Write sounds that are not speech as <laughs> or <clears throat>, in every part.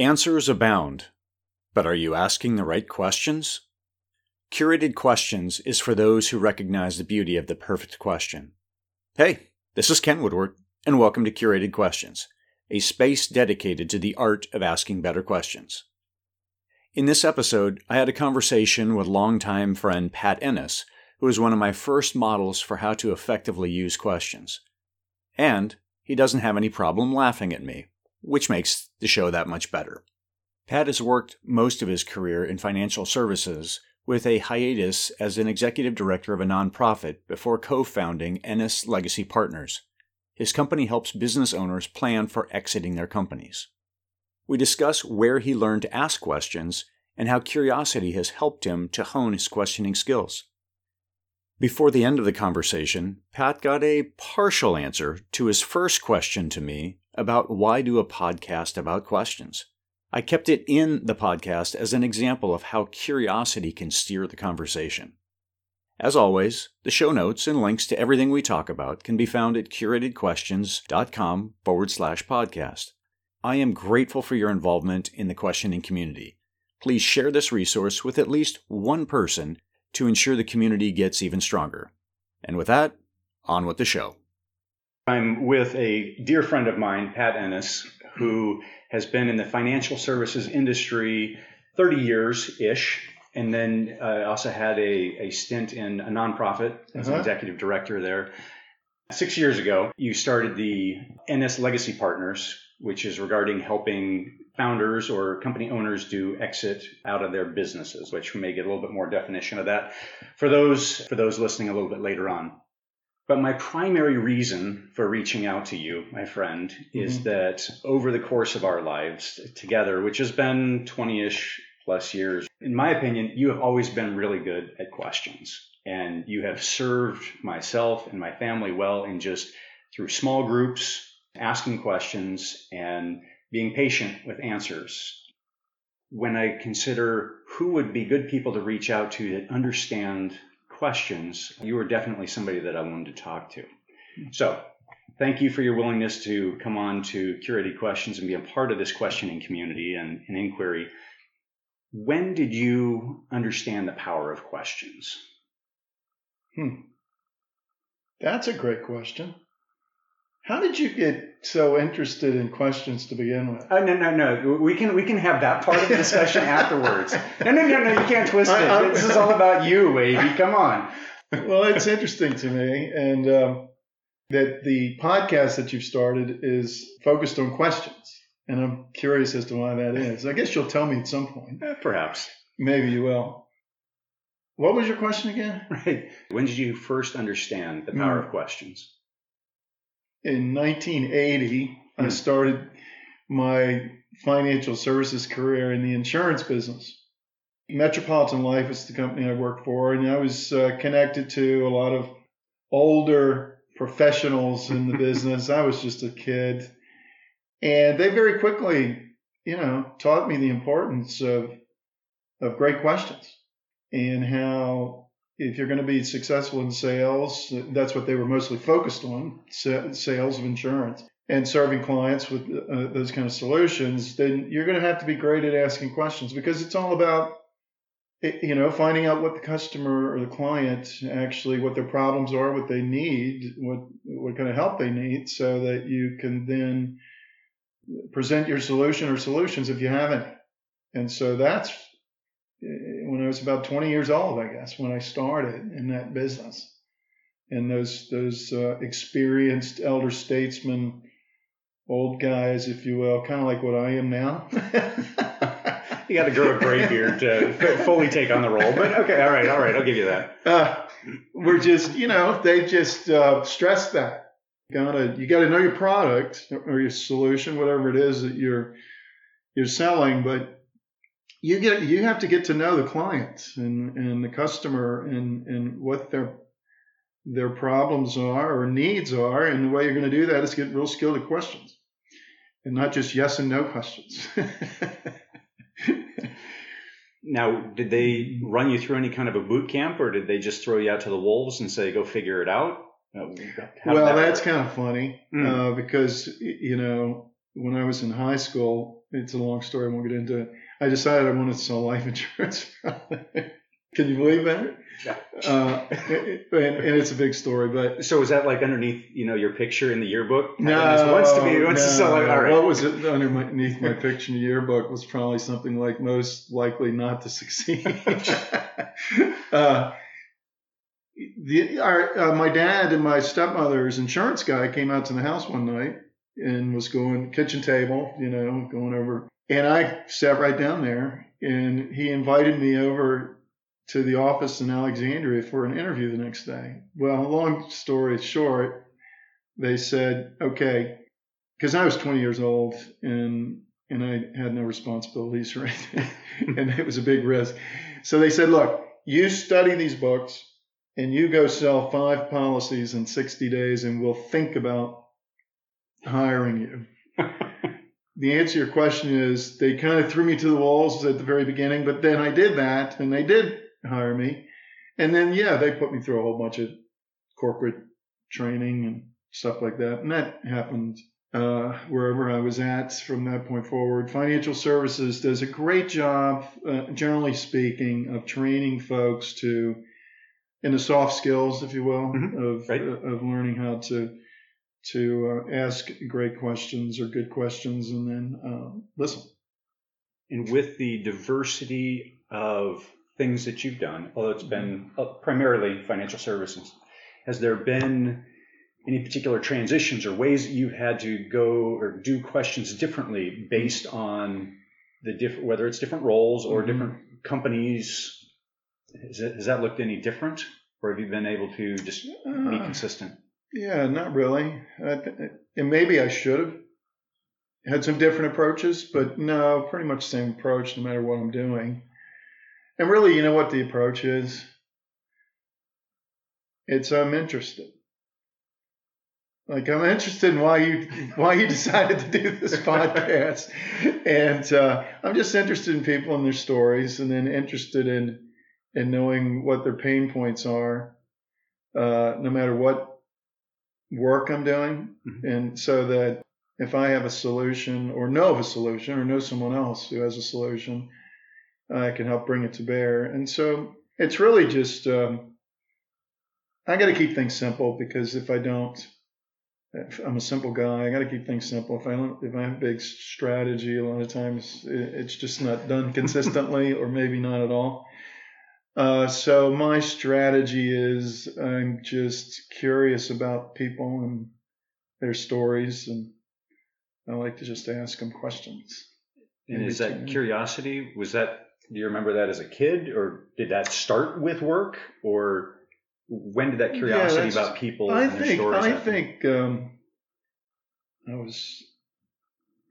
Answers abound, but are you asking the right questions? Curated Questions is for those who recognize the beauty of the perfect question. Hey, this is Ken Woodward, and welcome to Curated Questions, a space dedicated to the art of asking better questions. In this episode, I had a conversation with longtime friend Pat Ennis, who is one of my first models for how to effectively use questions. And he doesn't have any problem laughing at me which makes the show that much better. Pat has worked most of his career in financial services, with a hiatus as an executive director of a nonprofit before co founding Ennis Legacy Partners. His company helps business owners plan for exiting their companies. We discuss where he learned to ask questions and how curiosity has helped him to hone his questioning skills. Before the end of the conversation, Pat got a partial answer to his first question to me about why do a podcast about questions. I kept it in the podcast as an example of how curiosity can steer the conversation. As always, the show notes and links to everything we talk about can be found at curatedquestions.com forward slash podcast. I am grateful for your involvement in the questioning community. Please share this resource with at least one person to ensure the community gets even stronger. And with that, on with the show. I'm with a dear friend of mine, Pat Ennis, who has been in the financial services industry 30 years ish. And then uh, also had a, a stint in a nonprofit as uh-huh. an executive director there. Six years ago, you started the Ennis Legacy Partners, which is regarding helping founders or company owners do exit out of their businesses, which we may get a little bit more definition of that for those for those listening a little bit later on. But my primary reason for reaching out to you, my friend, mm-hmm. is that over the course of our lives together, which has been 20 ish plus years, in my opinion, you have always been really good at questions. And you have served myself and my family well in just through small groups, asking questions, and being patient with answers. When I consider who would be good people to reach out to that understand questions, you were definitely somebody that I wanted to talk to. So, thank you for your willingness to come on to Curated Questions and be a part of this questioning community and, and inquiry. When did you understand the power of questions? Hmm. That's a great question. How did you get so interested in questions to begin with? Oh no no no! We can we can have that part of the discussion <laughs> afterwards. No no no no! You can't twist it. I, this is all about you, baby. Come on. Well, it's interesting to me, and um, that the podcast that you've started is focused on questions, and I'm curious as to why that is. I guess you'll tell me at some point. Eh, perhaps. Maybe you will. What was your question again? Right. When did you first understand the power mm. of questions? In 1980, mm. I hmm. started my financial services career in the insurance business. Metropolitan Life is the company I worked for, and I was uh, connected to a lot of older professionals in the <laughs> business. I was just a kid. And they very quickly, you know, taught me the importance of of great questions and how if you're going to be successful in sales, that's what they were mostly focused on sales of insurance and serving clients with uh, those kind of solutions, then you're going to have to be great at asking questions because it's all about you know finding out what the customer or the client actually what their problems are what they need what what kind of help they need so that you can then present your solution or solutions if you have any and so that's was about 20 years old, I guess, when I started in that business. And those those uh, experienced elder statesmen, old guys, if you will, kind of like what I am now. <laughs> you got to grow a gray beard to <laughs> fully take on the role. But okay, all right, all right, I'll give you that. Uh, we're just, you know, they just uh, stress that. You gotta you gotta know your product or your solution, whatever it is that you're you're selling, but you get you have to get to know the client and, and the customer and, and what their their problems are or needs are and the way you're going to do that is get real skilled at questions and not just yes and no questions <laughs> now did they run you through any kind of a boot camp or did they just throw you out to the wolves and say go figure it out well that that's kind of funny mm. uh, because you know when i was in high school it's a long story. I won't get into it. I decided I wanted to sell life <laughs> insurance. Can you believe that? Yeah. Uh, and, and, it's a big story, but so was that like underneath, you know, your picture in the yearbook? No, wants to be wants no, to sell. All right. What was it underneath my picture in the yearbook was probably something like most likely not to succeed. <laughs> uh, the, our, uh, my dad and my stepmother's insurance guy came out to the house one night and was going kitchen table, you know, going over, and I sat right down there, and he invited me over to the office in Alexandria for an interview the next day. Well, long story short, they said, okay, because I was 20 years old and and I had no responsibilities or anything, <laughs> and it was a big risk. So they said, look, you study these books and you go sell five policies in 60 days, and we'll think about hiring you. <laughs> the answer to your question is they kind of threw me to the walls at the very beginning, but then I did that, and they did hire me. And then, yeah, they put me through a whole bunch of corporate training and stuff like that. And that happened uh, wherever I was at from that point forward. Financial services does a great job, uh, generally speaking, of training folks to in the soft skills, if you will, mm-hmm. of right. uh, of learning how to to uh, ask great questions or good questions, and then um, listen. And with the diversity of things that you've done, although it's been uh, primarily financial services, has there been any particular transitions or ways that you've had to go or do questions differently based on the different, whether it's different roles or mm-hmm. different companies? Has, it, has that looked any different, or have you been able to just uh, be consistent? Yeah, not really. and maybe I should have had some different approaches, but no, pretty much the same approach no matter what I'm doing. And really, you know what the approach is? It's I'm interested. Like I'm interested in why you why you decided to do this <laughs> podcast, and uh, I'm just interested in people and their stories, and then interested in in knowing what their pain points are, uh, no matter what work I'm doing, mm-hmm. and so that if I have a solution or know of a solution or know someone else who has a solution, I can help bring it to bear. And so it's really just um, I got to keep things simple because if I don't, if I'm a simple guy. I got to keep things simple. If I don't, if I have a big strategy, a lot of times it's just not done consistently, or maybe not at all. Uh, so my strategy is I'm just curious about people and their stories, and I like to just ask them questions. And is that curiosity? Was that do you remember that as a kid, or did that start with work, or when did that curiosity yeah, about people I and think, stories I happen? think um, I was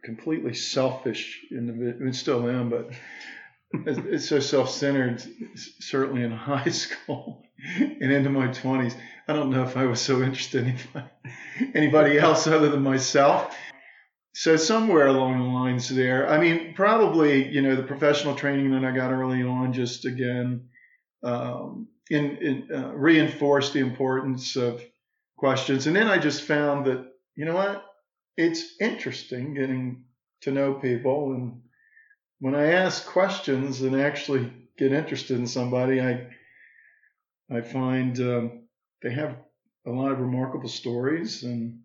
completely selfish in the I mean, still am, but it's so self-centered. Certainly in <laughs> high school and into my twenties, I don't know if I was so interested in anybody, anybody else other than myself. So somewhere along the lines there, I mean, probably you know the professional training that I got early on, just again, um, in, in uh, reinforced the importance of questions, and then I just found that you know what, it's interesting getting to know people, and when I ask questions and actually get interested in somebody, I I find um, they have a lot of remarkable stories, and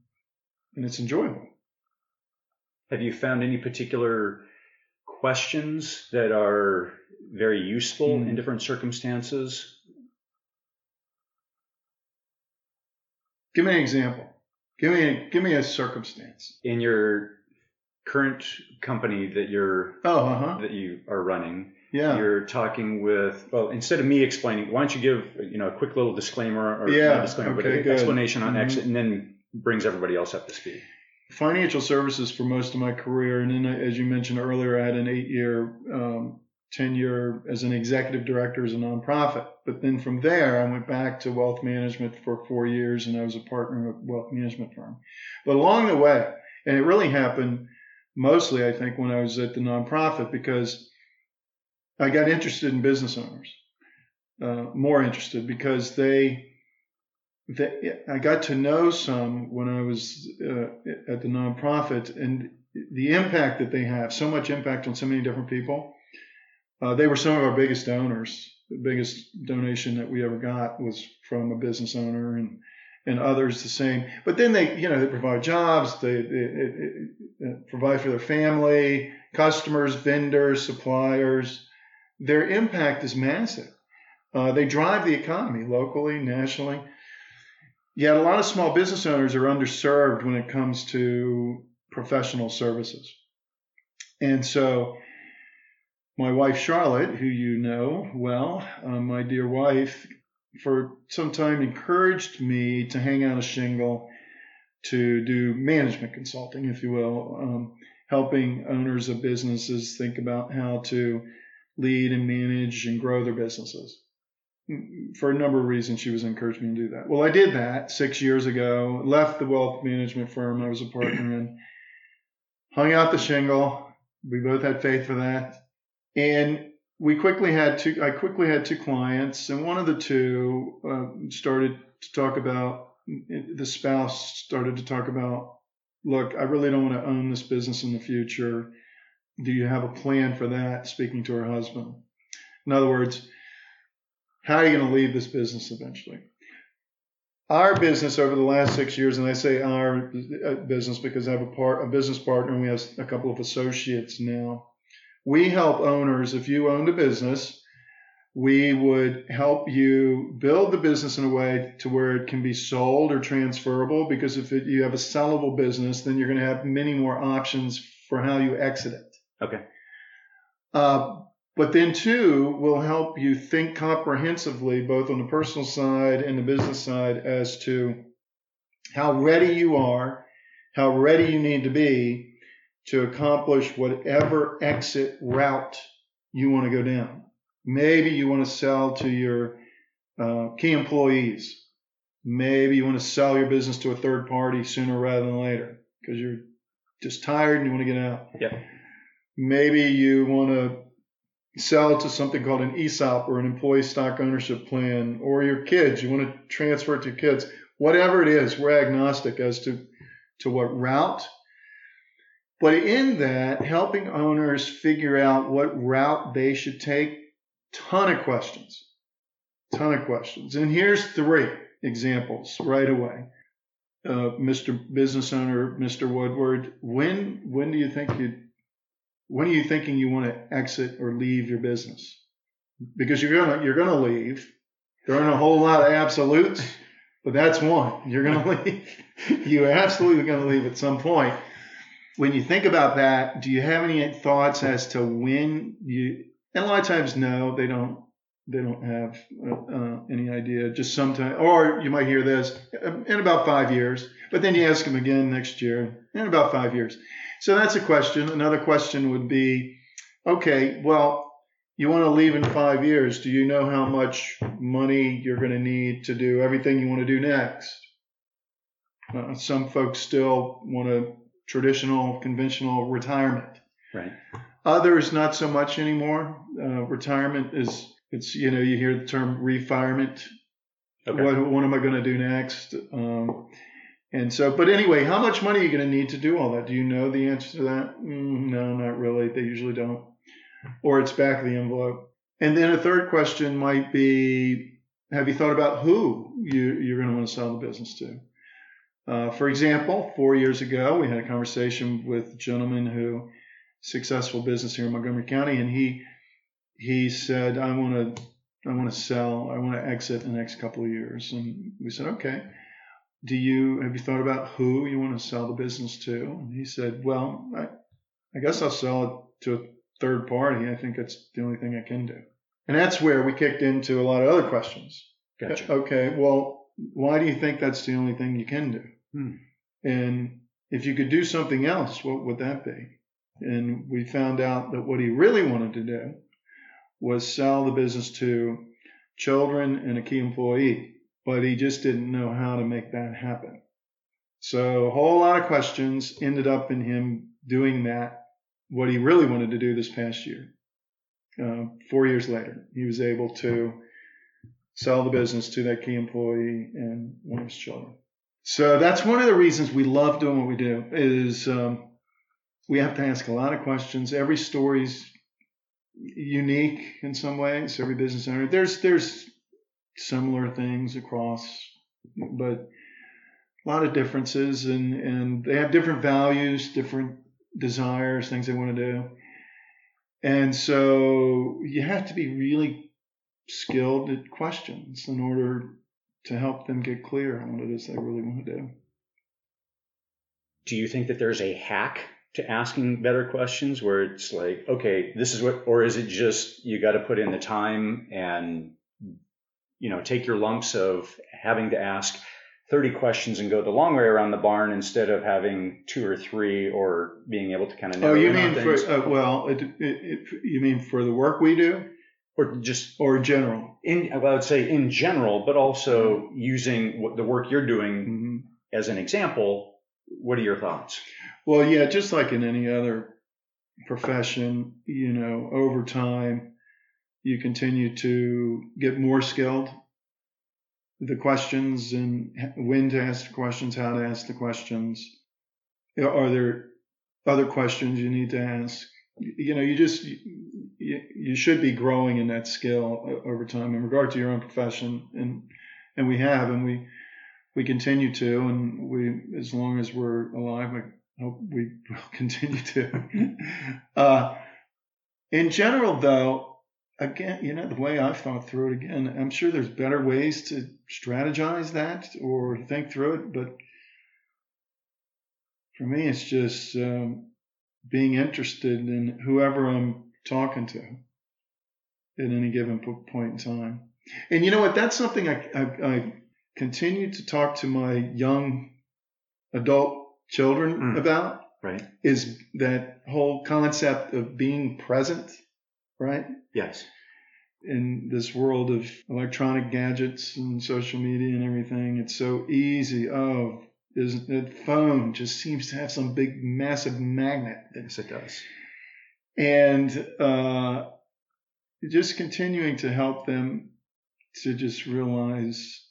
and it's enjoyable. Have you found any particular questions that are very useful mm. in hmm. different circumstances? Give me an example. Give me a, give me a circumstance. In your current company that you're oh, uh-huh. that you are running, yeah. you're talking with well, instead of me explaining, why don't you give you know a quick little disclaimer or yeah, disclaimer, okay, but an explanation on mm-hmm. exit, and then brings everybody else up to speed financial services for most of my career. And then, as you mentioned earlier, I had an eight year um, tenure as an executive director as a nonprofit. But then from there, I went back to wealth management for four years and I was a partner of a wealth management firm. But along the way, and it really happened mostly, I think, when I was at the nonprofit because I got interested in business owners, uh, more interested because they I got to know some when I was uh, at the nonprofit, and the impact that they have, so much impact on so many different people. Uh, they were some of our biggest donors. The biggest donation that we ever got was from a business owner, and and others the same. But then they, you know, they provide jobs, they, they, they, provide for their family, customers, vendors, suppliers. Their impact is massive. Uh, they drive the economy locally, nationally. Yet a lot of small business owners are underserved when it comes to professional services. And so, my wife Charlotte, who you know well, uh, my dear wife, for some time encouraged me to hang out a shingle to do management consulting, if you will, um, helping owners of businesses think about how to lead and manage and grow their businesses. For a number of reasons, she was encouraging me to do that. Well, I did that six years ago, left the wealth management firm I was a partner in, hung out the shingle. We both had faith for that. And we quickly had two. I quickly had two clients, and one of the two uh, started to talk about the spouse started to talk about, look, I really don't want to own this business in the future. Do you have a plan for that? Speaking to her husband. In other words, how are you going to leave this business eventually? Our business over the last six years, and I say our uh, business because I have a part, a business partner, and we have a couple of associates now we help owners, if you owned a business, we would help you build the business in a way to where it can be sold or transferable because if it, you have a sellable business, then you're going to have many more options for how you exit it. Okay. Uh, but then, too, we'll help you think comprehensively, both on the personal side and the business side, as to how ready you are, how ready you need to be to accomplish whatever exit route you want to go down. Maybe you want to sell to your uh, key employees. Maybe you want to sell your business to a third party sooner rather than later because you're just tired and you want to get out. Yeah. Maybe you want to sell to something called an ESOP or an employee stock ownership plan, or your kids. You want to transfer it to your kids. Whatever it is, we're agnostic as to to what route but in that, helping owners figure out what route they should take, ton of questions, ton of questions. And here's three examples right away. Uh, Mr. Business Owner, Mr. Woodward, when when do you think you when are you thinking you want to exit or leave your business? Because you're gonna you're gonna leave. There aren't a whole lot of absolutes, but that's one. You're gonna <laughs> leave. You're absolutely gonna leave at some point when you think about that, do you have any thoughts as to when you? And a lot of times, no, they don't. They don't have uh, uh any idea. Just sometimes, or you might hear this um, in about five years. But then you ask them again next year in about five years. So that's a question. Another question would be, okay, well, you want to leave in five years. Do you know how much money you're going to need to do everything you want to do next? Uh, some folks still want to traditional, conventional retirement. Right. Others, not so much anymore. Uh, retirement is, it's, you know, you hear the term refirement. Okay. What, what am I going to do next? Um, and so, but anyway, how much money are you going to need to do all that? Do you know the answer to that? Mm, no, not really. They usually don't. Or it's back of the envelope. And then a third question might be Have you thought about who you, you're going to want to sell the business to? Uh, for example, four years ago, we had a conversation with a gentleman who successful business here in Montgomery County, and he he said, "I want to I want to sell. I want to exit in the next couple of years." And we said, "Okay. Do you have you thought about who you want to sell the business to?" And he said, "Well, I, I guess I'll sell it to a third party. I think that's the only thing I can do." And that's where we kicked into a lot of other questions. Gotcha. Okay, well, why do you think that's the only thing you can do? Hmm. And if you could do something else, what would that be? And we found out that what he really wanted to do was sell the business to children and a key employee, but he just didn't know how to make that happen. So a whole lot of questions ended up in him doing that, what he really wanted to do this past year. Uh, four years later, he was able to sell the business to that key employee and one of his children. So that's one of the reasons we love doing what we do is um, we have to ask a lot of questions. Every story's unique in some ways. Every business owner, there's there's similar things across, but a lot of differences, and and they have different values, different desires, things they want to do, and so you have to be really skilled at questions in order to help them get clear on what it is they really want to do. Do you think that there's a hack to asking better questions where it's like, okay, this is what, or is it just you got to put in the time and, you know, take your lumps of having to ask 30 questions and go the long way around the barn instead of having two or three or being able to kind of know? Oh, you mean for, uh, well, it, it, it, you mean for the work we do? Or just, or general? In, I would say in general, but also using what the work you're doing mm-hmm. as an example. What are your thoughts? Well, yeah, just like in any other profession, you know, over time, you continue to get more skilled. The questions and when to ask the questions, how to ask the questions. Are there other questions you need to ask? You know, you just you, you should be growing in that skill over time in regard to your own profession, and and we have, and we we continue to, and we as long as we're alive, I hope we will <laughs> continue to. <laughs> uh, in general, though, again, you know, the way I've thought through it again, I'm sure there's better ways to strategize that or think through it, but for me, it's just um, being interested in whoever I'm talking to at any given point in time. And you know what? That's something I, I, I continue to talk to my young adult children mm. about right is that whole concept of being present right yes in this world of electronic gadgets and social media and everything it's so easy oh is the phone just seems to have some big massive magnet yes it does and uh, just continuing to help them to just realize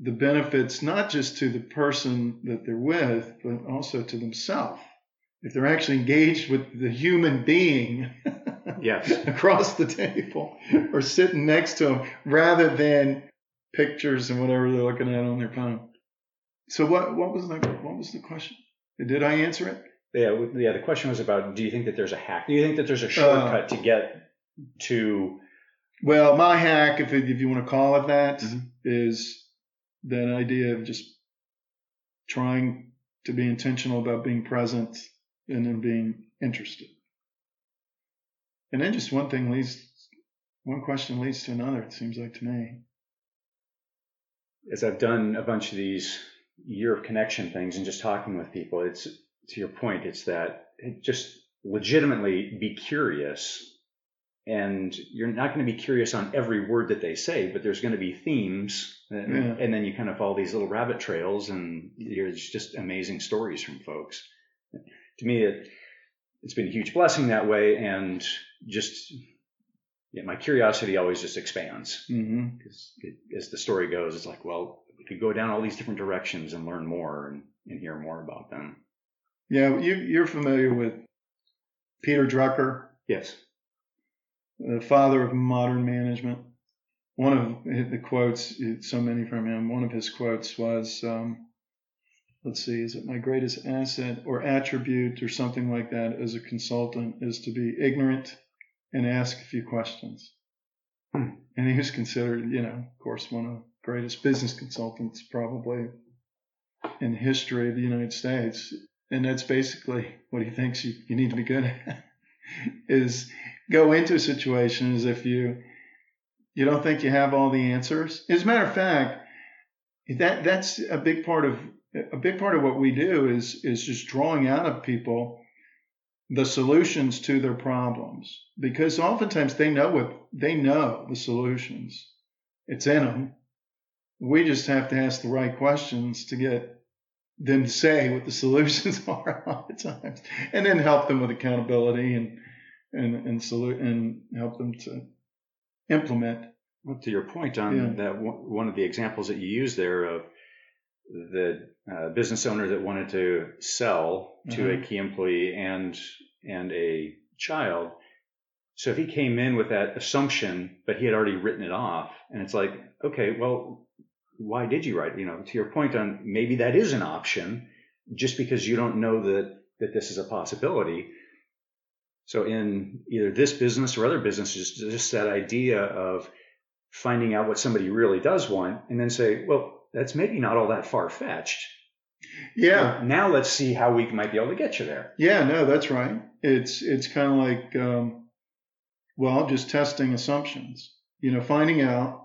the benefits not just to the person that they're with, but also to themselves. If they're actually engaged with the human being yes. <laughs> across the table or sitting next to them rather than pictures and whatever they're looking at on their phone. So what what was the what was the question? Did I answer it? Yeah, yeah. The question was about: Do you think that there's a hack? Do you think that there's a shortcut uh, to get to? Well, my hack, if if you want to call it that, mm-hmm. is that idea of just trying to be intentional about being present and then being interested. And then just one thing leads, one question leads to another, it seems like to me. As I've done a bunch of these year of connection things and just talking with people, it's to your point, it's that just legitimately be curious and you're not going to be curious on every word that they say, but there's going to be themes, and, yeah. and, then you kind of follow these little rabbit trails, and there's just amazing stories from folks. To me, it it's been a huge blessing that way, and just yeah, my curiosity always just expands mm-hmm. as the story goes. It's like, well, we could go down all these different directions and learn more and, and hear more about them. Yeah, you, you're familiar with Peter Drucker. Yes the father of modern management. One of the quotes, so many from him, one of his quotes was, um, let's see, is it my greatest asset or attribute or something like that as a consultant is to be ignorant and ask a few questions. Hmm. And he was considered, you know, of course, one of the greatest business consultants probably in the history of the United States. And that's basically what he thinks you, you need to be good at <laughs> is go into a situation as if you you don't think you have all the answers. As a matter of fact, that that's a big part of a big part of what we do is is just drawing out of people the solutions to their problems because oftentimes they know what they know the solutions. It's in them. We just have to ask the right questions to get them say what the <laughs> solutions are a lot of times, and then help them with accountability and and and salute and help them to implement. Well, to your point on yeah. that one of the examples that you use there of the a business owner that wanted to sell to Mhm. a key employee and and a child. So if he came in with that assumption, but he had already written it off, and it's like, okay, well, why did you write? You know, to your point on maybe that is an option, just because you don't know that that this is a possibility. So in either this business or other businesses, just that idea of finding out what somebody really does want, and then say, well, that's maybe not all that far fetched. Yeah. Now let's see how we might be able to get you there. Yeah, no, that's right. It's it's kind of like um, well, just testing assumptions. You know, finding out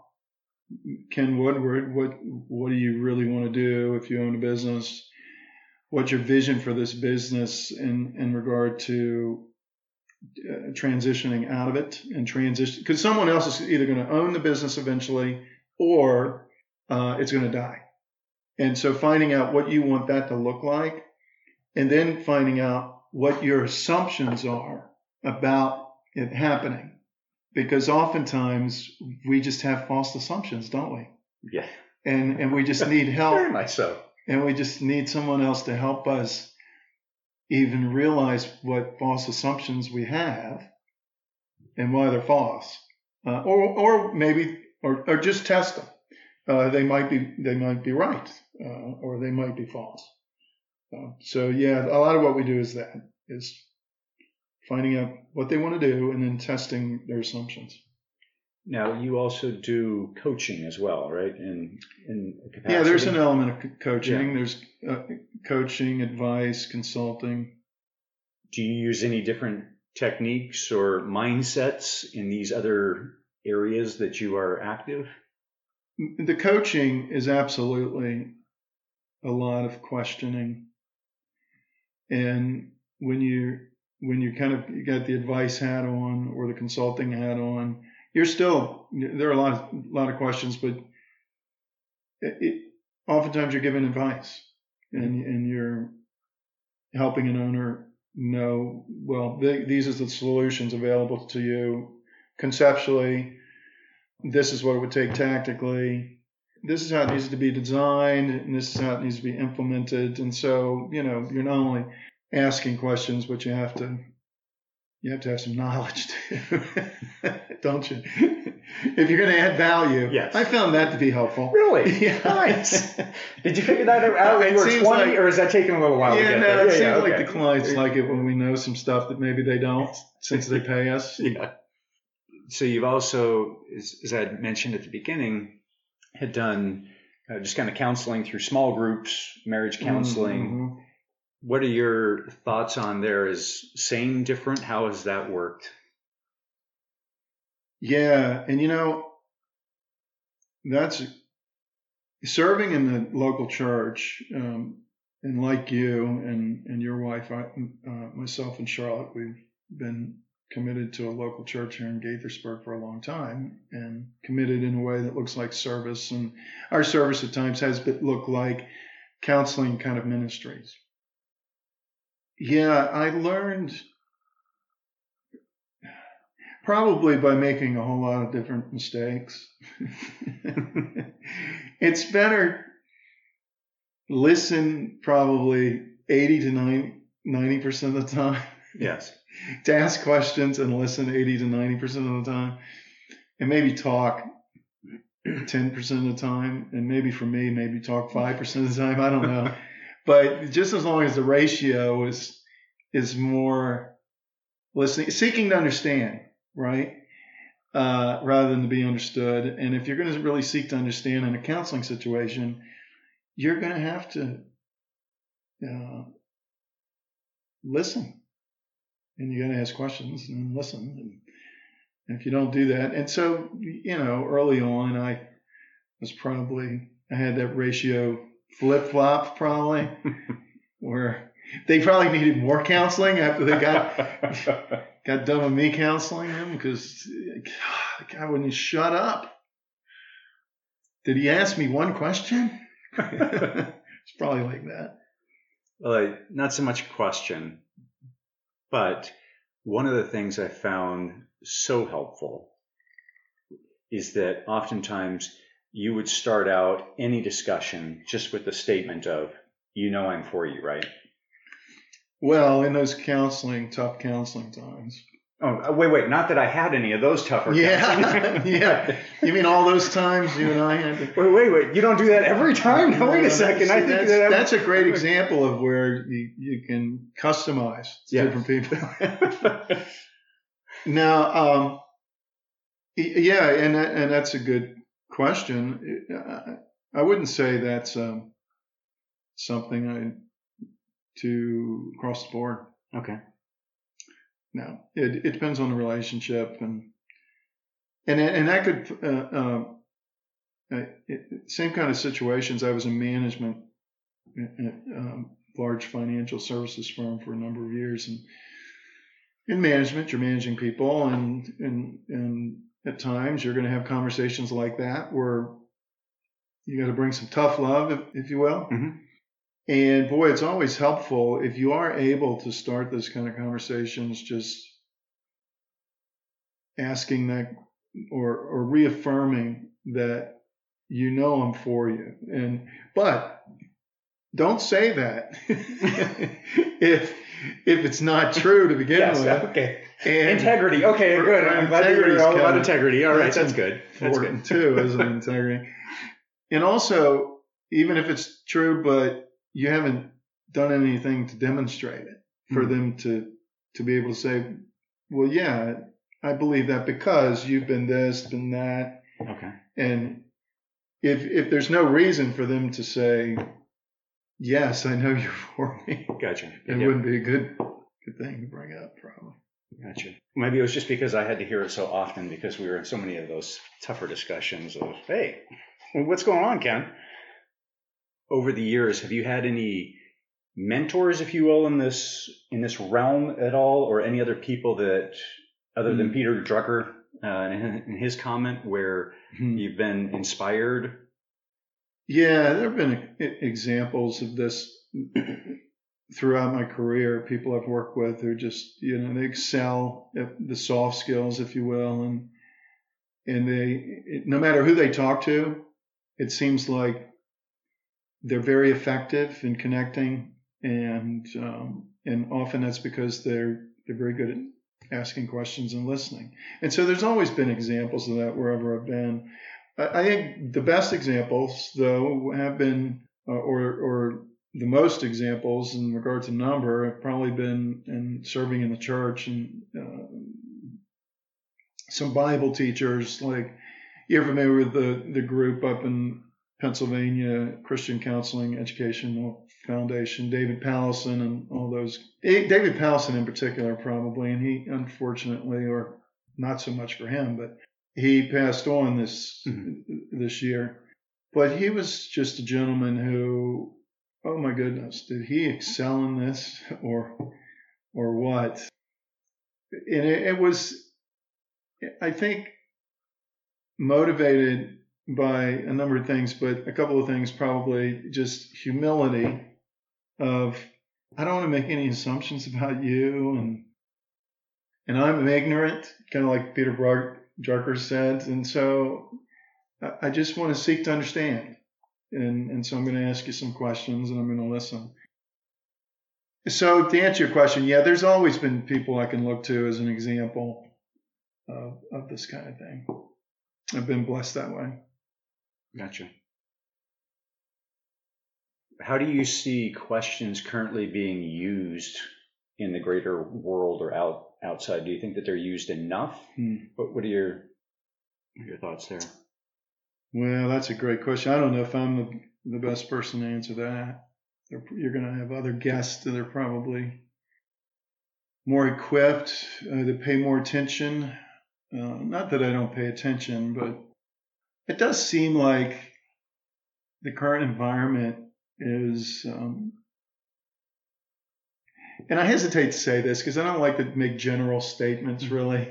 Ken Woodward, what what do you really want to do if you own a business? What's your vision for this business in in regard to uh, transitioning out of it and transition? Because someone else is either going to own the business eventually, or uh, it's going to die. And so, finding out what you want that to look like, and then finding out what your assumptions are about it happening. Because oftentimes we just have false assumptions, don't we? Yeah, And and we just need <laughs> help very much so. and we just need someone else to help us even realize what false assumptions we have and why they're false. Uh, or or maybe or, or just test them. Uh, they might be they might be right uh, or they might be false. Uh, so yeah, a lot of what we do is that is finding out what they want to do and then testing their assumptions. Now you also do coaching as well, right? In in capacity. Yeah, there's an element of co- coaching. There's uh, coaching, advice, consulting. Do you use any different techniques or mindsets in these other areas that you are active? The coaching is absolutely a lot of questioning, and when you when you kind of you got the advice hat on or the consulting hat on, you're still there are a lot of a lot of questions, but it, it, oftentimes you're giving advice and mm-hmm. and you're helping an owner know well th- these are the solutions available to you. Conceptually this is what it would take tactically. This is how it needs to be designed and this is how it needs to be implemented. And so you know you're not only asking questions but you have to you have to have some knowledge too <laughs> don't you if you're going to add value Yes. i found that to be helpful Really? <laughs> Yeah. Nice. Did you figure that out when you were 20, like- or is that taking a little while to get no, there? it Yeah, seems yeah, like okay. the clients like it when we know some stuff that maybe they don't, since they pay us. <laughs> Yeah. So you've also, as, as I mentioned at the beginning, had done uh, just kind of counseling through small groups, marriage counseling. Mhm. What are your thoughts on there? Is same, different? How has that worked? Yeah, and you know, that's serving in the local church, um, and like you and and your wife, I, uh, myself and Charlotte, we've been committed to a local church here in Gaithersburg for a long time, and committed in a way that looks like service. And our service at times has looked like counseling kind of ministries. Yeah, I learned probably by making a whole lot of different mistakes. <laughs> it's better listen probably 80 to 90 percent of the time. Yes. <laughs> to ask questions and listen 80 to 90 percent of the time. And maybe talk 10 percent of the time. And maybe for me maybe talk 5 percent of the time. I don't know <laughs> but just as long as the ratio is is more listening seeking to understand right? Uh, rather than to be understood. And if you're going to really seek to understand in a counseling situation you're going to have to uh, listen. And you got to ask questions and listen. And if you don't do that, and so you know, early on, I was probably I had that ratio flip flop probably, <laughs> where they probably needed more counseling after they got <laughs> got done with me counseling them because the guy wouldn't shut up. Did he ask me one question? <laughs> it's probably like that. Well, I, not so much a question, but one of the things I found so helpful is that oftentimes you would start out any discussion just with the statement of, you know I'm for you, right? Well, in those counseling, tough counseling times. Oh, uh, wait, wait. Not that I had any of those tougher Yeah, <laughs> yeah. You mean all those times you and I had to. Wait, wait, wait. You don't do that every time? No, wait a second. See, I think that's, that that's a great <laughs> example of where you, you can customize Yeah. different people. <laughs> Now, um, yeah, and that, and that's a good question. I, wouldn't say that's um, something I to across the board. okay. No, it, it depends on the relationship and and and that could uh, uh, uh, it, same kind of situations. I was in management, at, um, large financial services firm for a number of years, and in management, you're managing people, and and and at times you're going to have conversations like that where you got to bring some tough love, if, if you will. Mhm. And boy, it's always helpful if you are able to start those kind of conversations, just asking that or or reaffirming that you know I'm for you. And but don't say that <laughs> if if it's not true to begin Yes. with. Okay. And Integrity. Okay, good. I'm glad Integrity's all about integrity. All right, that's that's good. That's good. too, isn't it? <laughs> Integrity. And also, even if it's true, but you haven't done anything to demonstrate it for Mhm. them to to be able to say, well, yeah, I believe that because you've been this, been that, Okay. and if if there's no reason for them to say, yes, I know you're <laughs> for me, Gotcha. it Yeah. wouldn't be a good good thing to bring up, probably. Gotcha. Maybe it was just because I had to hear it so often because we were in so many of those tougher discussions of, hey, what's going on, Ken? Over the years, have you had any mentors, if you will, in this in this realm at all, or any other people that, other than Hmm. Peter Drucker, uh, in, in his comment, where you've been inspired? Yeah, there have been examples of this <clears throat> throughout my career. People I've worked with who just, you know, they excel at the soft skills, if you will, and and they, no matter who they talk to, it seems like they're very effective in connecting, and um, and often that's because they're they're very good at asking questions and listening. And so there's always been examples of that wherever I've been. I think the best examples, though, have been, uh, or or the most examples in regard to number, have probably been in serving in the church and uh, some Bible teachers. Like you're familiar with the the group up in Pennsylvania, Christian Counseling Educational Foundation, David Powlison, and all those. David Powlison in particular, probably, and he unfortunately, or not so much for him, but he passed on this Mhm. this year. But he was just a gentleman who, oh my goodness, did he excel in this <laughs> or or what? And it, it was, I think, motivated by a number of things, but a couple of things probably just humility of I don't want to make any assumptions about you and and I'm ignorant, kind of like Peter Bro- Drucker said, and so I- I just want to seek to understand, and and so I'm going to ask you some questions and I'm going to listen. So to answer your question, yeah, there's always been people I can look to as an example of, of this kind of thing. I've been blessed that way. Gotcha. How do you see questions currently being used in the greater world or out outside? Do you think that they're used enough? Hmm. What What are your what are your thoughts there? Well, that's a great question. I don't know if I'm the, the best person to answer that. They're- You're going to have other guests that are probably more equipped uh, to pay more attention. Uh, not that I don't pay attention, but it does seem like the current environment is. Um, and I hesitate to say this because I don't like to make general statements. Mm-hmm. Really,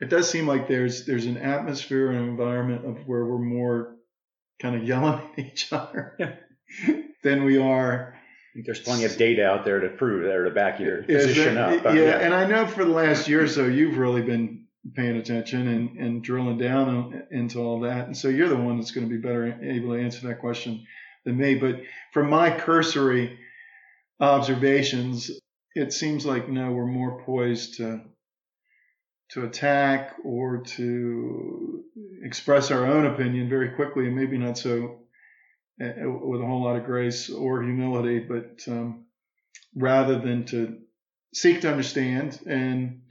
it does seem like there's there's an atmosphere and environment of where we're more kind of yelling at each other Yeah. <laughs> than we are there's plenty of data out there to prove that or to back your Is position there- up. but yeah, and I know for the last year or so you've really been paying attention and, and drilling down on, into all that, and so you're the one that's going to be better able to answer that question than me. But from my cursory observations, it seems like no, we're more poised to to attack or to express our own opinion very quickly, and maybe not so uh, with a whole lot of grace or humility, but um, rather than to seek to understand and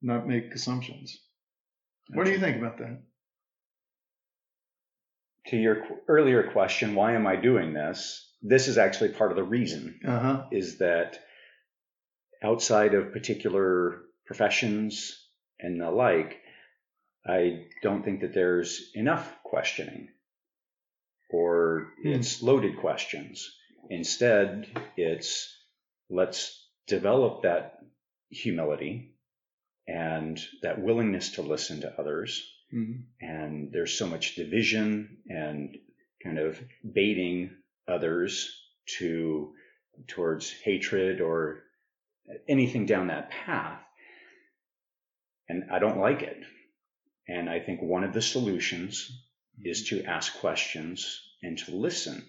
not make assumptions. What do you think about that? To your earlier question, why am I doing this? This is actually part of the reason. Uh-huh. Is that outside of particular professions and the like, I don't think that there's enough questioning or hmm. it's loaded questions. Instead, it's let's develop that humility and that willingness to listen to others. Mm-hmm. And there's so much division and kind of baiting others to towards hatred or anything down that path. And I don't like it. And I think one of the solutions is mm-hmm. to ask questions and to listen.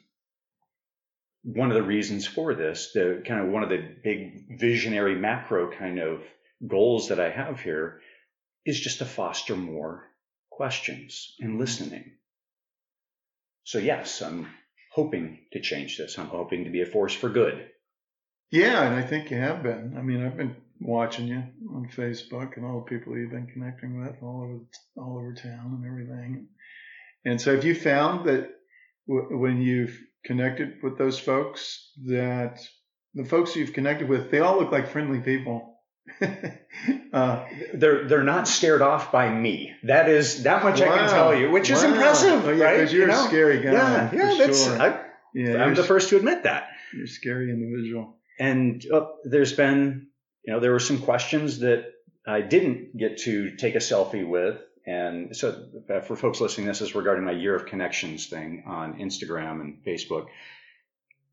One of the reasons for this, the kind of one of the big visionary macro kind of goals that I have here is just to foster more questions and mm-hmm. listening. So yes, I'm hoping to change this. I'm hoping to be a force for good. Yeah, and I think you have been. I mean, I've been watching you on Facebook and all the people you've been connecting with all over all over town and everything. And so, have you found that w- when you've connected with those folks, that the folks you've connected with, they all look like friendly people? <laughs> uh, they're they're not scared off by me. That is that much wow. I can tell you, which wow. is impressive, oh, yeah, right? Because you're you know? a scary guy. Yeah, yeah, that's. Sure. I, yeah, I'm the first to admit that. You're a scary individual. And uh, there's been, you know, there were some questions that I didn't get to take a selfie with. And so uh, for folks listening, this is regarding my year of connections thing on Instagram and Facebook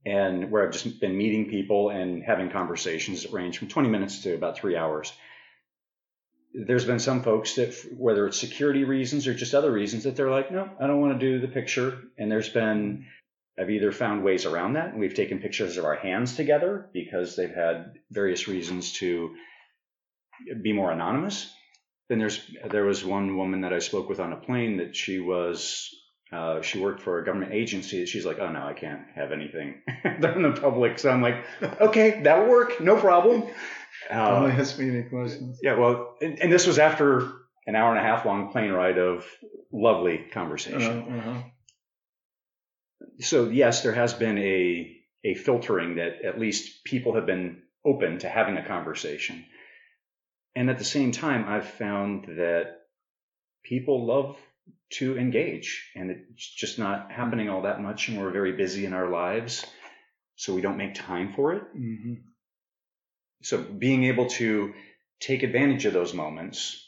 and where I've just been meeting people and having conversations that range from 20 minutes to about three hours. There's been some folks that, whether it's security reasons or just other reasons, that they're like, no, I don't want to do the picture. And there's been, I've either found ways around that, and we've taken pictures of our hands together because they've had various reasons to be more anonymous. Then there's there was one woman that I spoke with on a plane that she was uh, she worked for a government agency. She's like, oh no, I can't have anything <laughs> in the public. So I'm like, okay, that'll work, no problem. <laughs> Uh, Don't ask me any questions. Yeah, well, and, and, this was after an hour and a half long plane ride of lovely conversation. Uh, uh-huh. So yes, there has been a a filtering that at least people have been open to having a conversation. And at the same time, I've found that people love to engage. And it's just not happening all that much. And we're very busy in our lives. So we don't make time for it. Mm-hmm. So being able to take advantage of those moments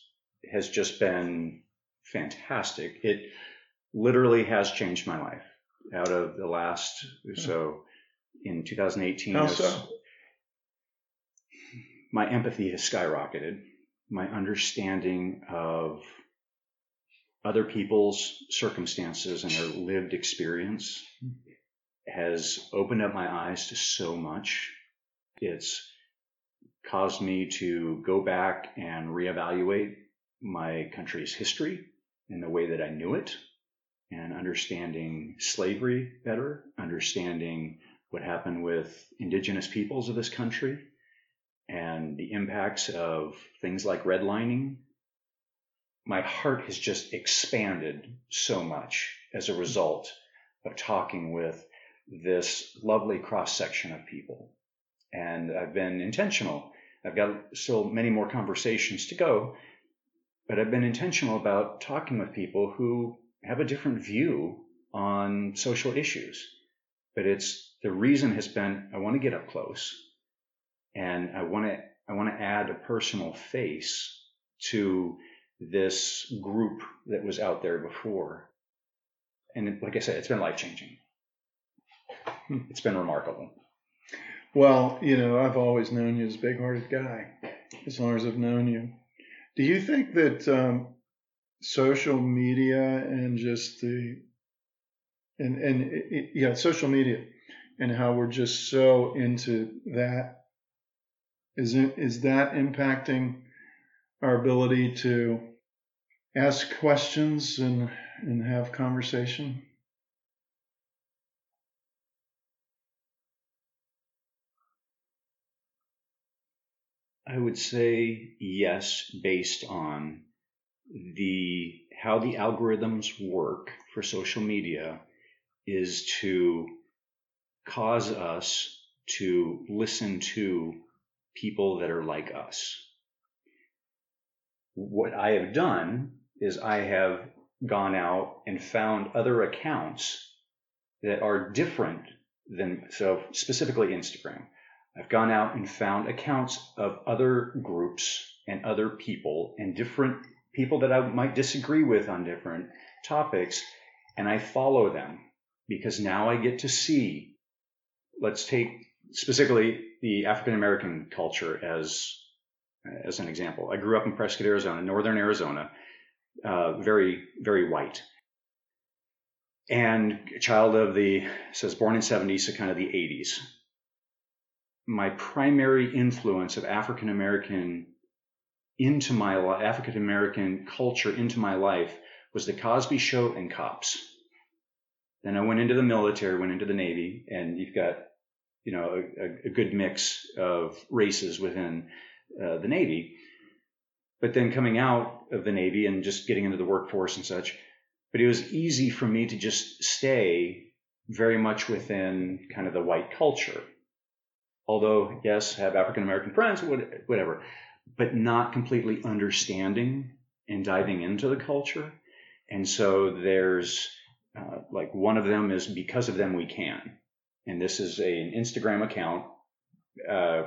has just been fantastic. It literally has changed my life out of the last, so in 2018. How so? My empathy has skyrocketed. My understanding of other people's circumstances and their lived experience has opened up my eyes to so much. It's caused me to go back and reevaluate my country's history in the way that I knew it and understanding slavery better, understanding what happened with indigenous peoples of this country and the impacts of things like redlining my heart has just expanded so much as a result of talking with this lovely cross section of people. And I've been intentional. I've got still many more conversations to go, but I've been intentional about talking with people who have a different view on social issues. But it's the reason has been I want to get up close and I want to I want to add a personal face to this group that was out there before. And like I said, it's been life changing. Hmm. It's been remarkable. Well, you know, I've always known you as a big hearted guy, as long as I've known you. Do you think that um, social media and just the and and it, it, yeah, social media, and how we're just so into that. Is it is that impacting our ability to ask questions and and have conversation? I would say yes, based on the how the algorithms work for social media is to cause us to listen to people that are like us. What I have done is I have gone out and found other accounts that are different than, so specifically Instagram. I've gone out and found accounts of other groups and other people and different people that I might disagree with on different topics, and I follow them because now I get to see. Let's take specifically the African American culture as as an example. I grew up in Prescott, Arizona, northern Arizona, uh, very very white, and a child of the says born in 70s, so kind of the 80s my primary influence of African American into my life, African American culture into my life was the Cosby Show and Cops. Then I went into the military, went into the Navy, and you've got, you know, a, a good mix of races within uh, the Navy. But then coming out of the Navy and just getting into the workforce and such, but it was easy for me to just stay very much within kind of the white culture although yes, have African American friends, whatever, but not completely understanding and diving into the culture. And so there's uh, like one of them is because of them we can, and this is a, an Instagram account. Uh,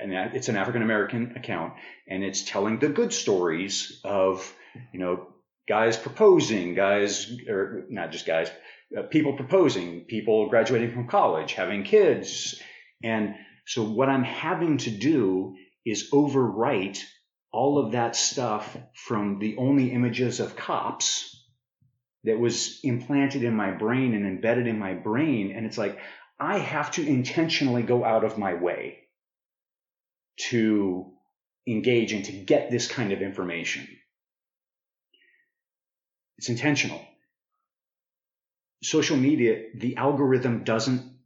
and it's an African American account, and it's telling the good stories of, you know, guys proposing, guys, or not just guys, uh, people proposing, people graduating from college, having kids, and so what I'm having to do is overwrite all of that stuff from the only images of cops that was implanted in my brain and embedded in my brain. And it's like, I have to intentionally go out of my way to engage and to get this kind of information. It's intentional. Social media, the algorithm doesn't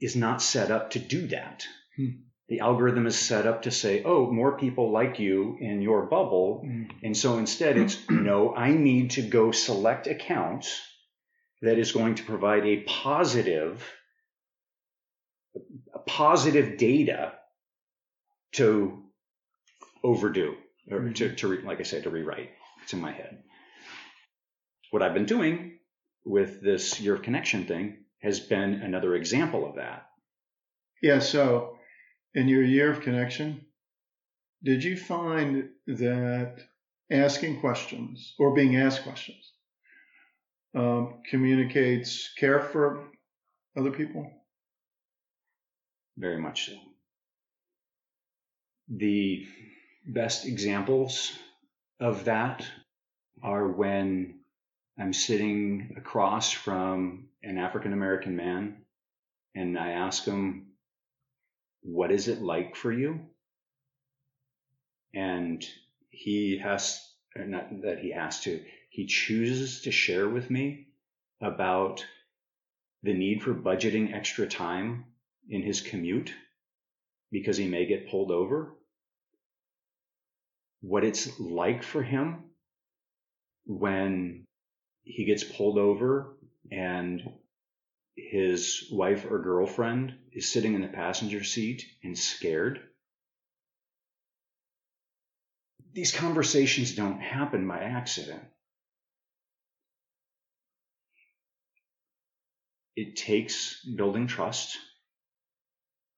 is not set up to do that. Hmm. The algorithm is set up to say, oh, more people like you in your bubble. Hmm. And so instead, it's <clears throat> no, I need to go select accounts that is going to provide a positive, a positive data to overdo or mm-hmm. to, to like I said, to rewrite. It's in my head. What I've been doing with this year of connection thing has been another example of that. Yeah. So, in your year of connection, did you find that asking questions or being asked questions um, communicates care for other people? Very much so. The best examples of that are when I'm sitting across from an African American man and I ask him, What is it like for you? And he has, not that he has to, he chooses to share with me about the need for budgeting extra time in his commute because he may get pulled over. What it's like for him when he gets pulled over and his wife or girlfriend is sitting in the passenger seat and scared. These conversations don't happen by accident. It takes building trust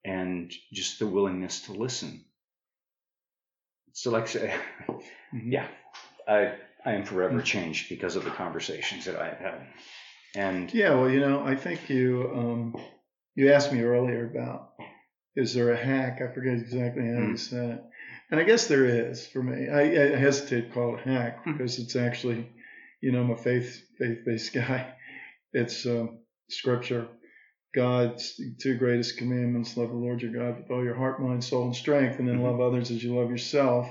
and just the willingness to listen. So, like, say yeah, I I am forever changed because of the conversations that I have had. And yeah, well, you know, I think you um, you asked me earlier about is there a hack? I forget exactly how mm. you said it, and I guess there is for me. I, I hesitate to call it hack hmm. because it's actually, you know, I'm a faith faith based <laughs> guy. It's uh, scripture. God's two greatest commandments love the Lord your God with all your heart, mind, soul, and strength, and then love others as you love yourself.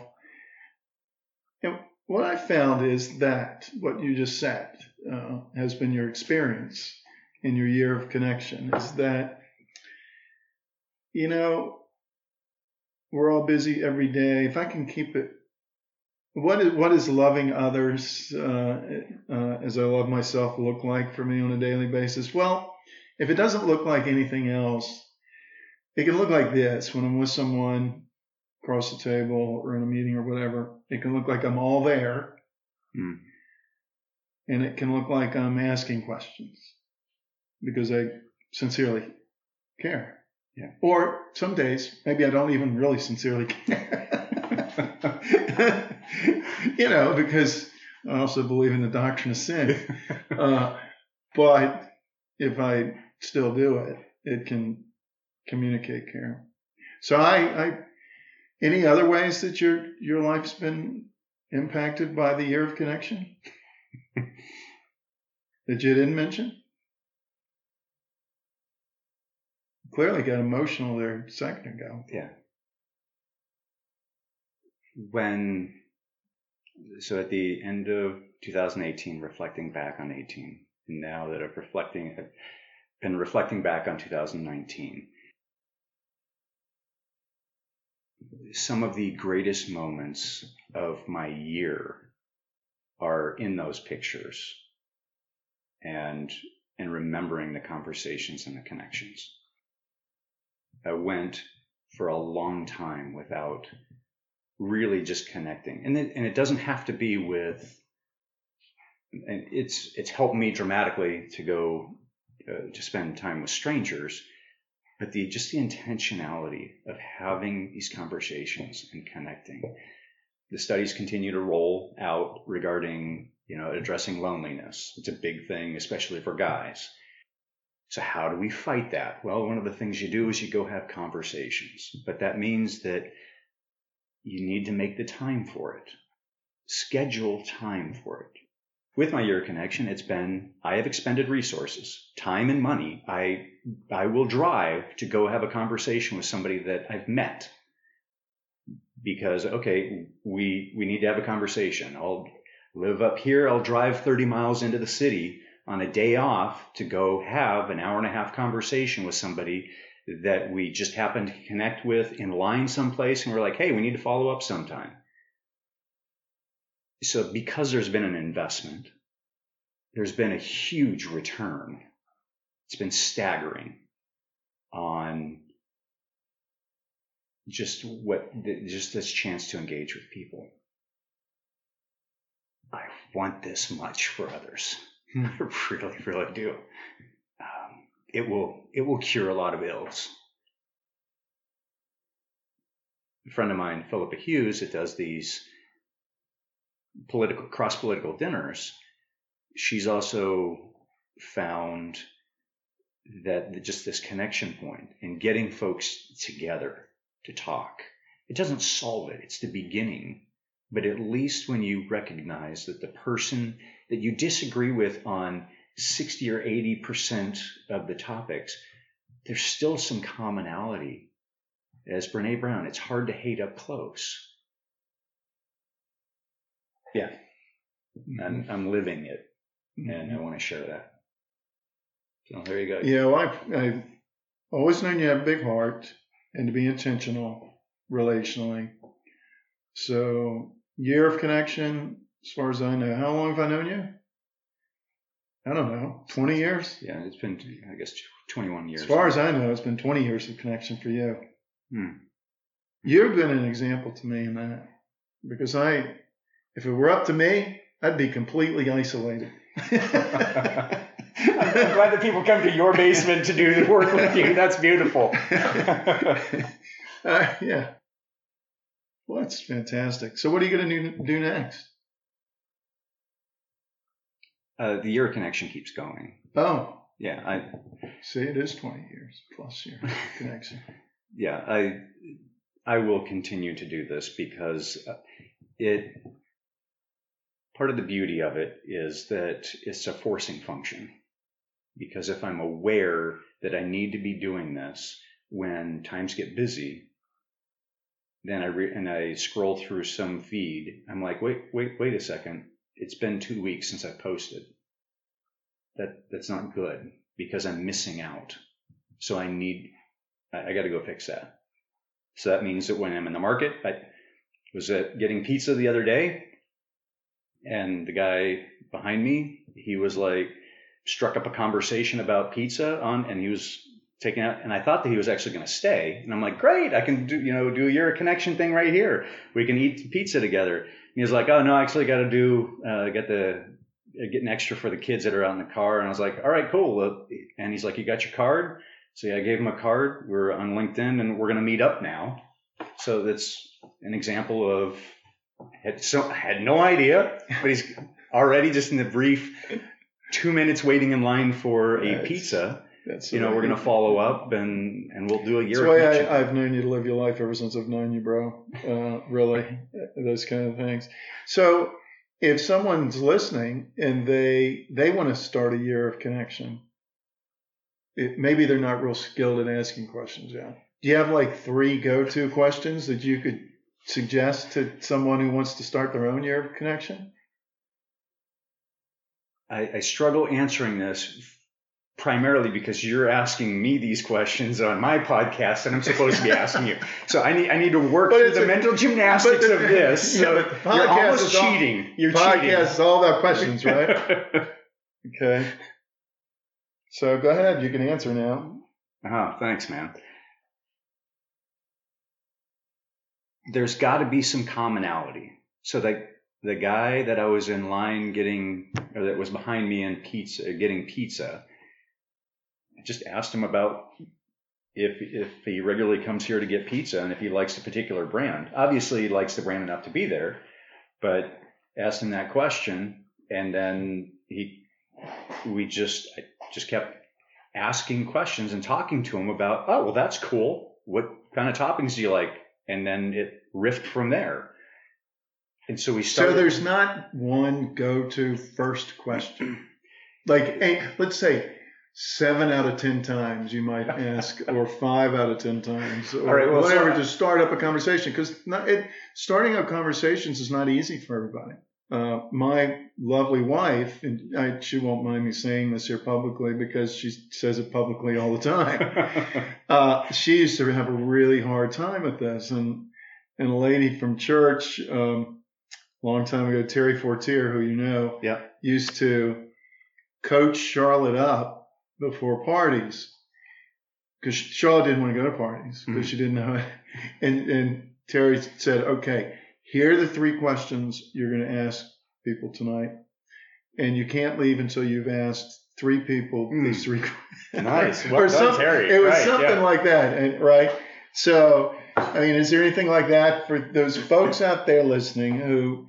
And what I found is that what you just said uh, has been your experience in your year of connection is that, you know, we're all busy every day. If I can keep it, what is what is loving others uh, uh, as I love myself look like for me on a daily basis? Well, if it doesn't look like anything else, it can look like this when I'm with someone across the table or in a meeting or whatever. It can look like I'm all there, Mm. and it can look like I'm asking questions because I sincerely care. Yeah. Or some days, maybe I don't even really sincerely <laughs> care. <laughs> you know, because I also believe in the doctrine of sin. <laughs> Uh, but if I still do it, it can communicate care. So I, I, any other ways that your your life's been impacted by the year of connection <laughs> that you didn't mention? Clearly got emotional there a second ago. Yeah. When, so at the end of 2018, reflecting back on 18, and now that I've reflecting, I've reflecting back on 2019, some of the greatest moments of my year are in those pictures and and remembering the conversations and the connections. I went for a long time without really just connecting. And it, and it doesn't have to be with, and it's, it's helped me dramatically to go uh, to spend time with strangers, but the, just the intentionality of having these conversations and connecting. The studies continue to roll out regarding, you know, addressing loneliness. It's a big thing, especially for guys. So how do we fight that? Well, one of the things you do is you go have conversations, but that means that you need to make the time for it. Schedule time for it. With my year connection, it's been I have expended resources, time and money. I I will drive to go have a conversation with somebody that I've met because okay, we we need to have a conversation. I'll live up here, I'll drive 30 miles into the city on a day off to go have an hour and a half conversation with somebody that we just happen to connect with in line someplace and we're like, hey, we need to follow up sometime. So because there's been an investment, there's been a huge return. It's been staggering on just what just this chance to engage with people. I want this much for others. <laughs> I really, really do. Um, it will it will cure a lot of ills. A friend of mine, Philippa Hughes, that does these political cross political dinners. She's also found that just this connection point and getting folks together to talk. It doesn't solve it. It's the beginning. But at least when you recognize that the person that you disagree with on 60 or 80% of the topics, there's still some commonality. As Brene Brown, it's hard to hate up close. Yeah. I'm, I'm living it, and I want to share that. So there you go. Yeah, well, I've, I've always known you have a big heart and to be intentional relationally. So, year of connection, as far as I know. How long have I known you? I don't know, 20 years? Yeah, it's been, I guess, 21 years. As far as I know, it's been 20 years of connection for you. Hmm. You've been an example to me in that because I, if it were up to me, I'd be completely isolated. <laughs> I'm glad that people come to your basement to do the work with you. That's beautiful. <laughs> uh, yeah. Well, that's fantastic. So, what are you going to do next? Uh, the year connection keeps going. Oh, Yeah, I see, it is 20 years plus your <laughs> connection. yeah I I will continue to do this because uh, it part of the beauty of it is that it's a forcing function. because if I'm aware that I need to be doing this when times get busy, then I re- and I scroll through some feed, I'm like, wait, wait, wait a second. It's been two weeks since I posted. That that's not good because I'm missing out. So I need, I, I got to go fix that. So that means that when I'm in the market, I was at getting pizza the other day, and the guy behind me, he was like, struck up a conversation about pizza on, and he was taking out, and I thought that he was actually going to stay, and I'm like, great, I can do, you know, do your connection thing right here. We can eat pizza together. And he was like, oh no, I actually got to do, uh, get the, get an extra for the kids that are out in the car, and I was like, all right, cool. And he's like, you got your card? So yeah, I gave him a card. We're on LinkedIn, and we're going to meet up now. So that's an example of had so had no idea, but he's already just in the brief two minutes waiting in line for a That's- pizza. That's You know, we're going to follow up and and we'll do a That's year. why of connection. I, I've known you to live your life ever since I've known you, bro. Uh, really, those kind of things. So, if someone's listening and they they want to start a year of connection, it, maybe they're not real skilled at asking questions yet. Do you have like three go-to questions that you could suggest to someone who wants to start their own year of connection? I, I struggle answering this primarily because you're asking me these questions on my podcast and I'm supposed to be asking you. <laughs> So I need I need to work But through the a- mental gymnastics the- of this. <laughs> Yeah, So but the you're podcast almost is all- cheating. You're Podcast is all about questions, right? <laughs> okay. So go ahead. You can answer now. oh, thanks, man. There's got to be some commonality. So that the guy that I was in line getting, or that was behind me in pizza, getting pizza, I just asked him about if if he regularly comes here to get pizza and if he likes a particular brand. Obviously, he likes the brand enough to be there, but asked him that question, and then he, we just I just kept asking questions and talking to him about, oh, well, that's cool. What kind of toppings do you like? And then it riffed from there. And so we started. So there's not one go-to first question. Like, eh, let's say seven out of ten times you might <laughs> ask, or five out of ten times, or right, well, so whatever I- to start up a conversation. Because starting up conversations is not easy for everybody. Uh, my lovely wife, and I, she won't mind me saying this here publicly because she says it publicly all the time. <laughs> uh, she used to have a really hard time with this, and and a lady from church, um, a long time ago, Terry Fortier, who you know, Yeah. used to coach Charlotte up before parties because Charlotte didn't want to go to parties because Mhm. she didn't know. it. And and Terry said, okay, here are the three questions you're going to ask people tonight, and you can't leave until you've asked three people Mm. these three <laughs> Nice. or Well done, some- Terry. It was Right, something yeah. like that, and, right? So, I mean, is there anything like that for those folks out there listening who,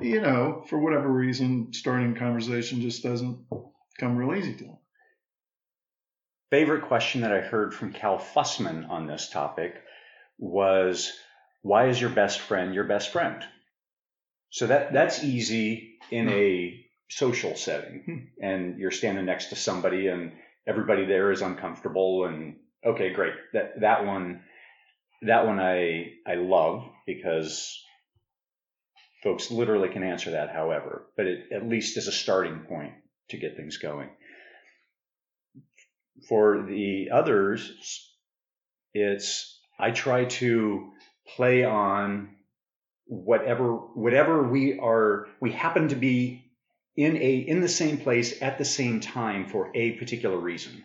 you know, for whatever reason, starting a conversation just doesn't come real easy to them? favorite question that I heard from Cal Fussman on this topic was, "Why is your best friend your best friend?" So that that's easy in a social setting, hmm. and you're standing next to somebody, and everybody there is uncomfortable, and okay, great. That that one, that one I I love because folks literally can answer that, however, but it at least is a starting point to get things going for the others, it's I try to play on whatever whatever we are we happen to be in a in the same place at the same time for a particular reason.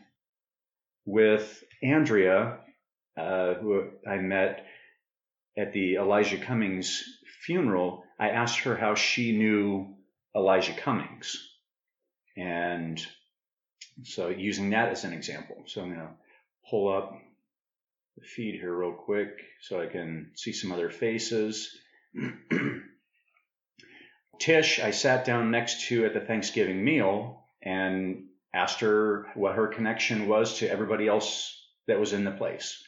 With Andrea, uh, who I met at the Elijah Cummings funeral, I asked her how she knew Elijah Cummings, and so using that as an example. So I'm going to pull up the feed here real quick so I can see some other faces. <clears throat> Tish, I sat down next to at the Thanksgiving meal and asked her what her connection was to everybody else that was in the place.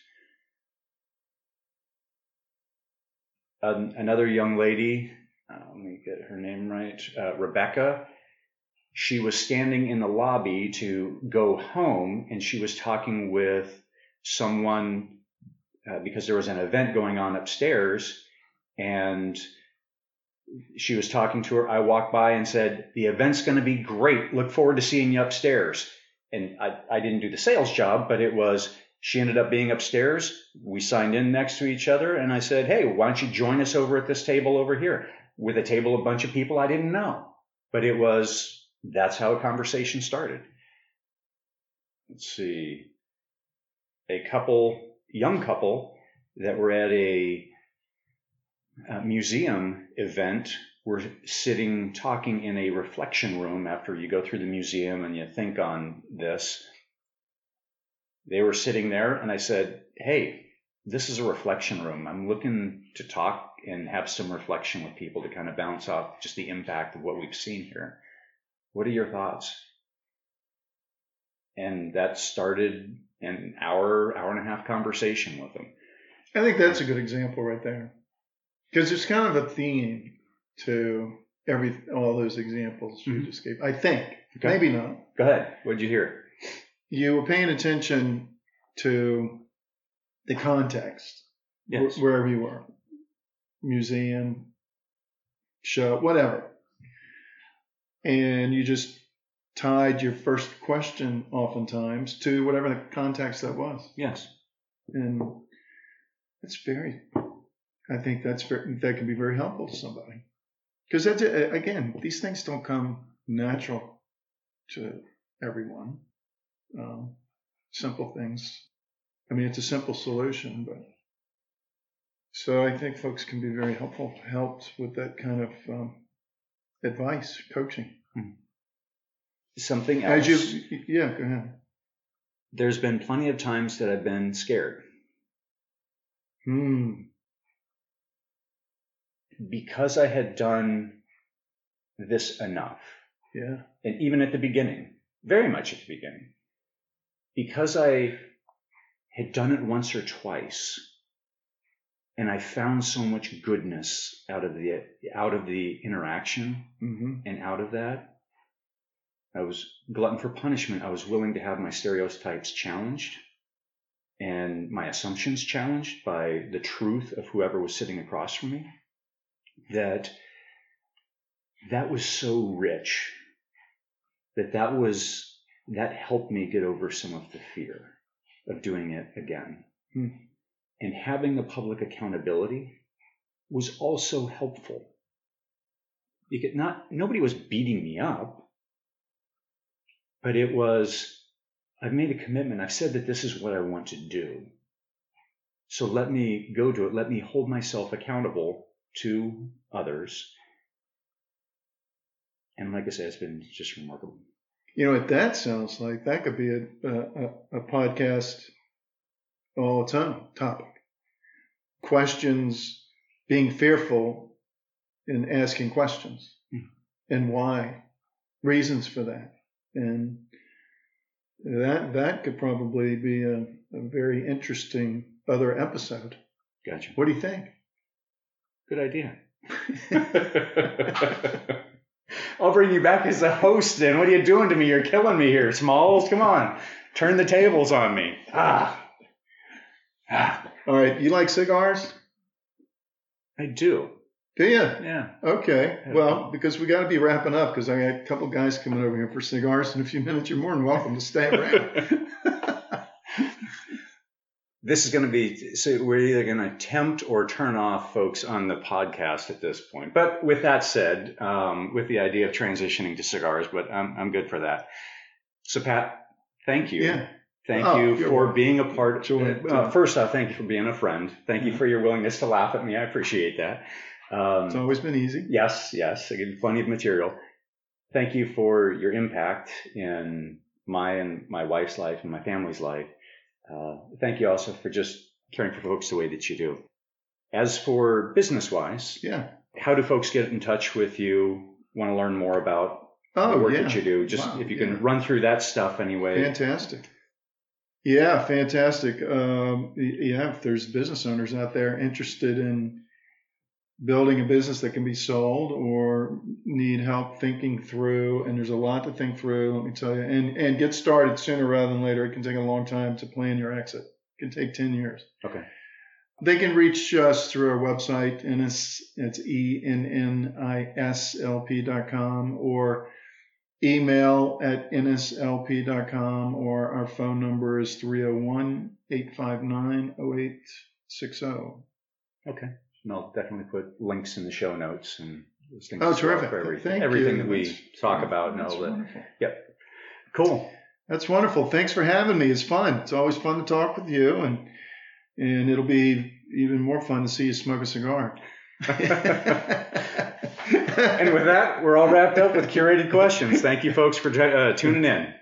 Another young lady, uh, let me get her name right, uh, Rebecca. she was standing in the lobby to go home and she was talking with someone uh, because there was an event going on upstairs and she was talking to her. I walked by and said, The event's going to be great. Look forward to seeing you upstairs. And I, I didn't do the sales job, but it was, she ended up being upstairs. We signed in next to each other. And I said, Hey, why don't you join us over at this table over here with a table, a bunch of people I didn't know. But it was, that's how a conversation started. Let's see. A couple, young couple that were at a uh, museum event we're sitting talking in a reflection room after you go through the museum and you think on this. They were sitting there, and I said, Hey, this is a reflection room. I'm looking to talk and have some reflection with people to kind of bounce off just the impact of what we've seen here. What are your thoughts? And that started an hour, hour and a half conversation with them. I think that's a good example right there because there's kind of a theme to every all those examples you Mhm. just gave. I think Okay. maybe not. Go ahead. What did you hear? You were paying attention to the context wh- wherever you were, museum, show, whatever, and you just tied your first question oftentimes to whatever the context that was. Yes. and that's very i think that's very, that can be very helpful to somebody because that's again these things don't come natural to everyone um, simple things i mean it's a simple solution but so i think folks can be very helpful helped with that kind of um, advice coaching Something else. as you yeah go ahead. There's been plenty of times that I've been scared. Hmm. Because I had done this enough. yeah. And even at the beginning, very much at the beginning, because I had done it once or twice and I found so much goodness out of the out of the interaction hmm and out of that I was glutton for punishment. I was willing to have my stereotypes challenged and my assumptions challenged by the truth of whoever was sitting across from me. That that was so rich that that was that helped me get over some of the fear of doing it again. Hmm. And having the public accountability was also helpful. Because not nobody was beating me up but it was I've made a commitment. I've said that this is what I want to do. So let me go to it. Let me hold myself accountable to others. And like I said, it's been just remarkable. You know what that sounds like? That could be a, a, a podcast all its own topic. Questions, being fearful and asking questions Mhm. and why, reasons for that. And that that could probably be a, a very interesting other episode. Gotcha. What do you think? Good idea. <laughs> <laughs> I'll bring you back as a host then. What are you doing to me? You're killing me here, Smalls. Come on. Turn the tables on me. Ah. Ah. All right, you like cigars? I do. Do you? Yeah. Okay. Well, because we got to be wrapping up because I got a couple guys coming over here for cigars in a few minutes. You're more than welcome to stay around. <laughs> this is going to be so we're either going to tempt or turn off folks on the podcast at this point. But with that said, um, with the idea of transitioning to cigars, but I'm, I'm good for that. So Pat, thank you. yeah. Thank Oh, you for welcome. being a part. Joy. Uh, first off, thank you for being a friend. Thank you Mhm. for your willingness to laugh at me. I appreciate that. Um, It's always been easy. Yes, yes, I give plenty of material. Thank you for your impact in my and my wife's life and my family's life. Uh, thank you also for just caring for folks the way that you do. As for business wise, Yeah. how do folks get in touch with you? Want to learn more about Oh, the work yeah. that you do? Just Wow, if you yeah. can run through that stuff anyway. Fantastic. Yeah, fantastic. Um, yeah, if there's business owners out there interested in building a business that can be sold or need help thinking through and there's a lot to think through let me tell you. And and get started sooner rather than later. It can take a long time to plan your exit. It can take 10 years. Okay. they can reach us through our website and it's it's ennislp.com or email at nslp.com or our phone number is 301-859-0860 Okay. And I'll definitely put links in the show notes and those things Oh, terrific. for everything, Thank everything you. that we That's talk about and That's all that. wonderful. Cool. That's wonderful. Thanks for having me. It's fun. It's always fun to talk with you, and and it'll be even more fun to see you smoke a cigar. <laughs> and with that, we're all wrapped up with curated questions. Thank you, folks, for uh, tuning in.